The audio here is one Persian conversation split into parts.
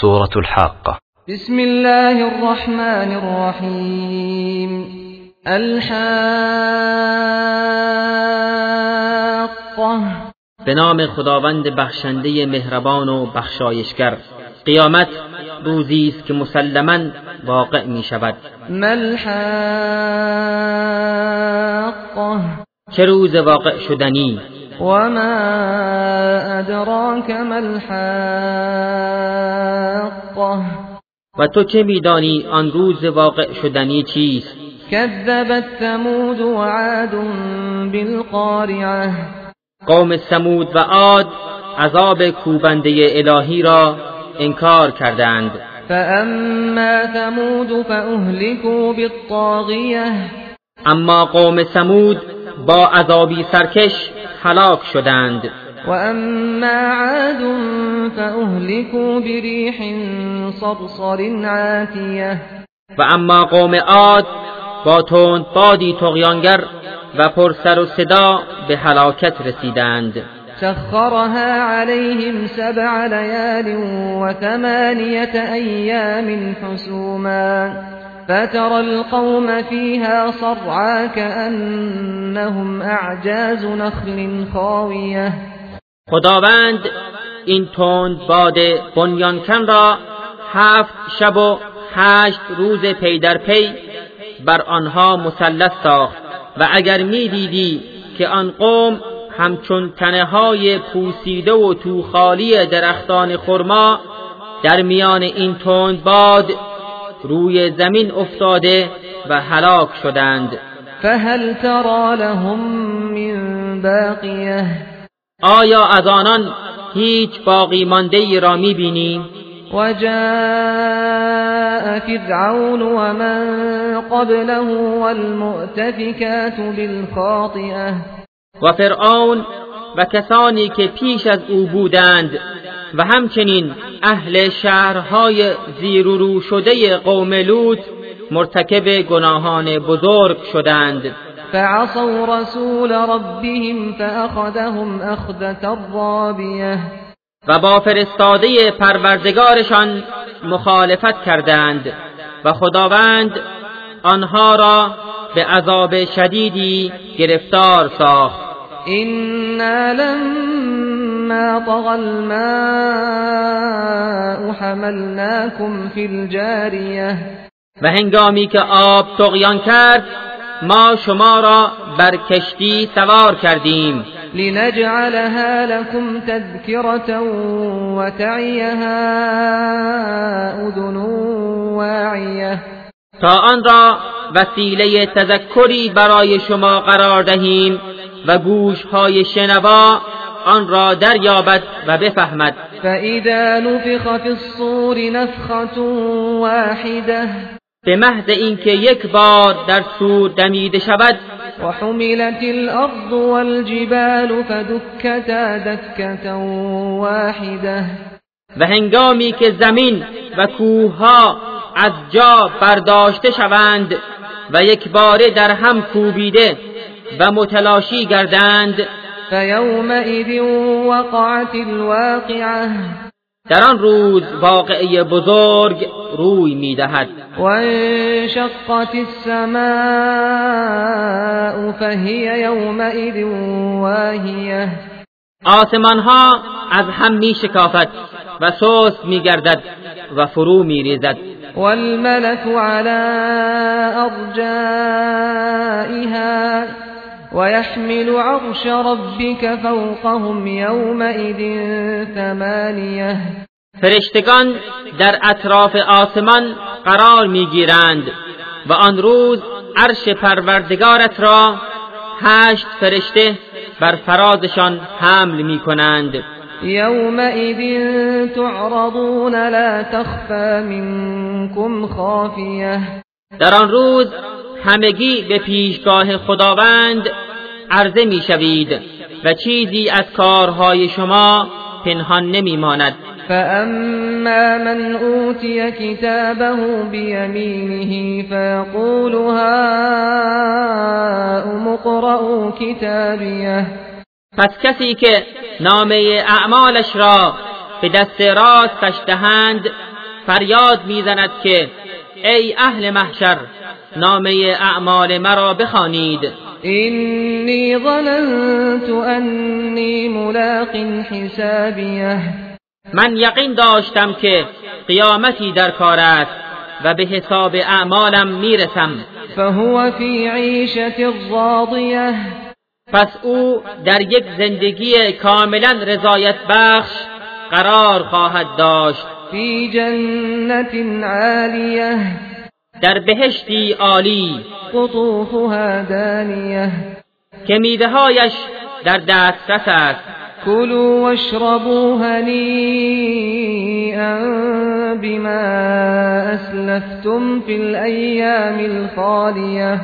سورة الحاقة بسم الله الرحمن الرحيم الحاقة به نام خداوند بخشنده مهربان و بخشایشگر. قیامت روزی است که مسلما واقع می شود. ما الحاقة؟ چه روز واقع شدنی؟ وما ادراك ما الحاقة و تو چه میدانی آن روز واقع شدنی چیست؟ كذبت ثمود وعاد بالقارعة قوم سمود و عاد عذاب کوبنده الهی را انکار کردند. فأما ثمود فأهلكوا بالطاغية اما قوم سمود با عذابی سرکش هلاک شدند. وأما عاد فأهلكوا بريح صرصر عاتية. و اما قوم عاد با تند بادی تغیانگر و پرسر و صدا به هلاکت رسیدند. سخرها عليهم سبع ليال وثمانية أيام حسوما. فترى القوم فيها صرعا كأنهم أعجاز نخل خاوية. خداوند این تند باد بنیانکن را هفت شب و هشت روز پی در پی بر آنها مسلط ساخت و اگر می‌دیدی که آن قوم همچون تنه های پوسیده و توخالی درختان خرما در میان این تند باد روی زمین افتاده و هلاک شدند. فهل ترى لهم من باقية آیا از آنان هیچ باقی مانده را می‌بینی؟ وجاء فرعون ومن قبله والمؤتفكات بالخاطئة و فرعون و کسانی که پیش از او بودند و همچنین اهل شهرهای زیر و رو شده قوم لوط مرتکب گناهان بزرگ شدند. فعصوا رسول ربهم فأخذهم أخذة رابية. و با فرستاده پروردگارشان مخالفت کردند و خداوند آنها را به عذاب شدیدی گرفتار ساخت. إنا لما طغى الماء حملناكم في الجارية و هنگامی که آب تغیان کرد ما شما را بر کشتی سوار کردیم. لنجعلها لكم تذكرة وتعيها أذن واعية تا آن را وسیله تذکری برای شما قرار دهیم و گوشهای شنوا آن را دریابد و بفهمد. فإذا نفخ في الصور نفخة واحدة به محض اینکه یک بار در سور دمیده شود وحملت الأرض والجبال فدكتا دكة واحدة و هنگامی که زمین و کوهها از جا برداشته شوند و یک باره در هم کوبیده و متلاشی گردند فيومئذ وقعت الواقعة. در آن روز واقعه بزرگ روی میدهد. وانشقت السماء فهي يومئذ واهية. آسمان ها از هم می شکافد و سست می گردد و فرو می ریزد والملك على ويحمل عرش ربك فوقهم يومئذ ثمانية. فرشتگان در اطراف آسمان قرار می‌گیرند و آن روز عرش پروردگارت را هشت فرشته بر فرازشان حمل می کنند يومئذ تعرضون لا تخفى منكم خافية در آن روز همگی به پیشگاه خداوند عرضه می شوید و چیزی از کارهای شما پنهان نمی ماند فأما من أوتي كتابه بيمينه فيقول هاؤم اقرءوا كتابيه. پس کسی که نامه اعمالش را به دست راستش دهند فریاد می‌زند که ای اهل محشر نامه اعمال مرا بخوانید. اینی ظننت انی ملاق حسابیه من یقین داشتم که قیامتی در کار است و به حساب اعمالم می‌رسم. فهو فی عیشت راضیه پس او در یک زندگی کاملا رضایت بخش قرار خواهد داشت. فی جنت عالیه. در بهشتی عالی. قطوفها دانیه. که میوههایش در دسترس است. كلوا واشربوا هنيئا بما اسلفتم في الايام الخاليه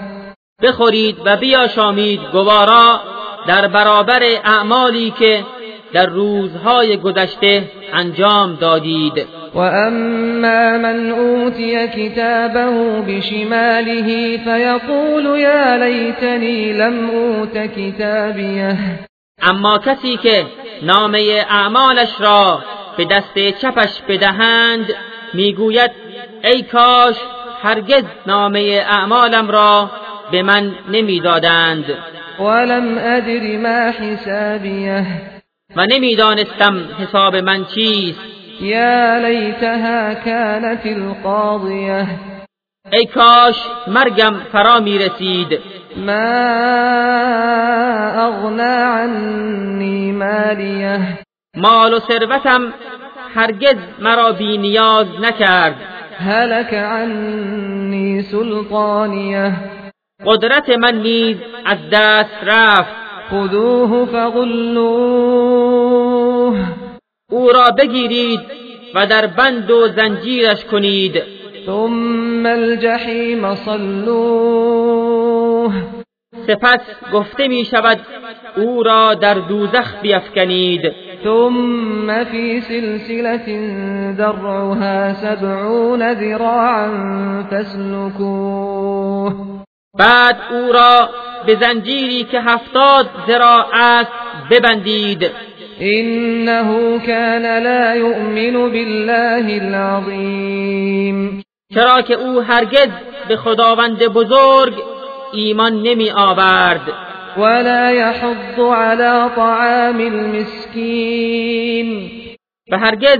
بخورید و بیاشامید گوارا در برابر اعمالی که در روزهای گذشته انجام دادید. و اما من اوتی کتابه بشماله فیقول یا لیتنی لم اوت کتابیه اما کسی که نامه اعمالش را به دست چپش بدهند می‌گوید ای کاش هرگز نامه اعمالم را به من نمی‌دادند. ولم ادر ما حسابیه و نمی‌دانستم حساب من چیست. یا لیتها كانت القاضیه ای کاش مرگم فرا می رسید ما اغنا عنی مالیه. مال و ثروتم هرگز مرا بی نیاز نکرد. هلك عنی سلطانیه. قدرت من نیز از دست رفت. خذوه فغلوه. او را بگیرید و در بند و زنجیرش کنید. ثم الجحیم صلوه. سپس گفته می شود او را در دوزخ بیفکنید. ثم في سلسلة درعها سبعون ذراعا فاسلكوه بعد او را به زنجیری که هفتاد ذراع است ببندید. انه كان لا يؤمن بالله العظیم چرا که او هرگز به خداوند بزرگ ایمان نمی آورد. ولا يحض على طعام المسكين. و هرگز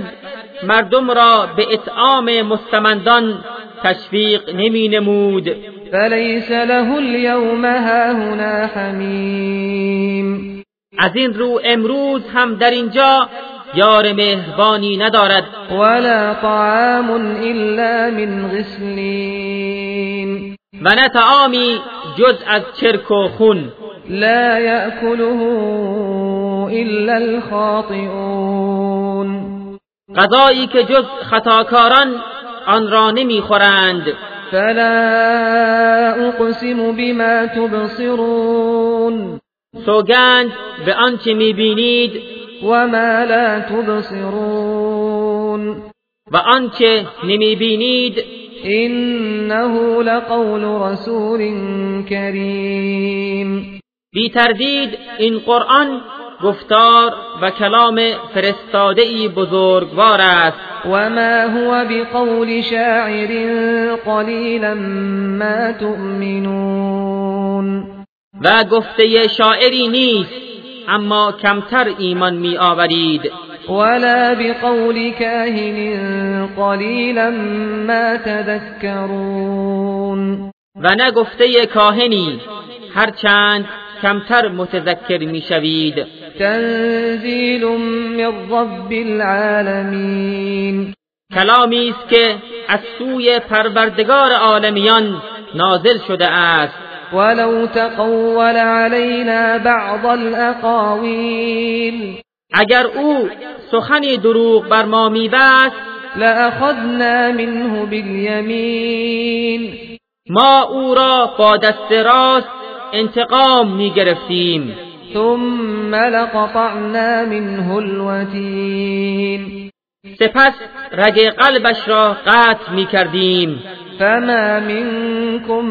مردم را به اطعام مستمندان تشویق نمی نمود. فليس له اليوم هاهنا حمیم از این رو امروز هم در اینجا یار مهربانی ندارد. ولا طعام الا من غسلین. و نه تعامی جز از چرک و خون. لا يأكله الا الخاطئون. غذایی که جز خطاکاران آن را نمی‌خورند. فلا اقسم بما تبصرون. سوگند به آنچه می‌بینید. و ما لا تبصرون و آنچه نمی‌بینید. انه لقول رسول کریم بی تردید این قرآن گفتار و کلام فرستاده ای بزرگوار است. و ما هو بقول شاعر قلیلا ما تؤمنون و گفته شاعری نیست اما کمتر ایمان می آورید. ولا بقول كاهن قلیلا ما تذكرون. و نه گفته کاهنی هرچند کمتر متذکر می‌شوید تنزیل من رب العالمین کلامی است که از سوی پروردگار عالمیان نازل شده است. ولو تقول علينا بعض الاقاویل اگر او سخنی دروغ بر ما میبست لأخذنا منه بالیمین ما او را با دست راست انتقام می گرفتیم ثم لقطعنا منه الوتین سپس رگ قلبش را قطع می کردیم فما منكم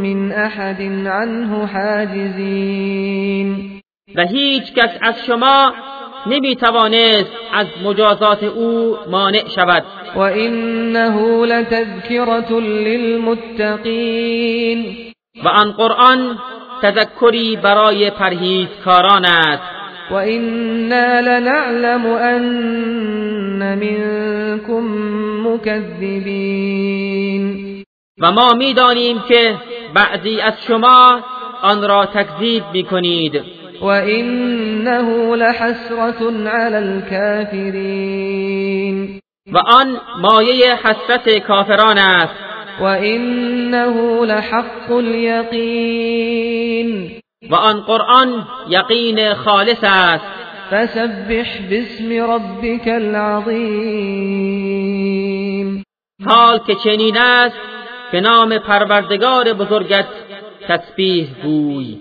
من احد عنه حاجزین و هیچ کس از شما نمی‌توانست از مجازات او مانع شود. و انه لتذکرة للمتقین و آن قرآن تذکری برای پرهیزکاران است. و انا لنعلم ان منكم مكذبین و ما می‌دانیم که بعضی از شما آن را تکذیب می‌کنید. و انه لحسرة على الكافرین و آن مایه حسرت کافران است. و انه لحق الیقین و آن قرآن یقین خالص است. فسبح باسم ربك العظیم. حال که چنین است به نام پروردگار بزرگت تسبیح گوی.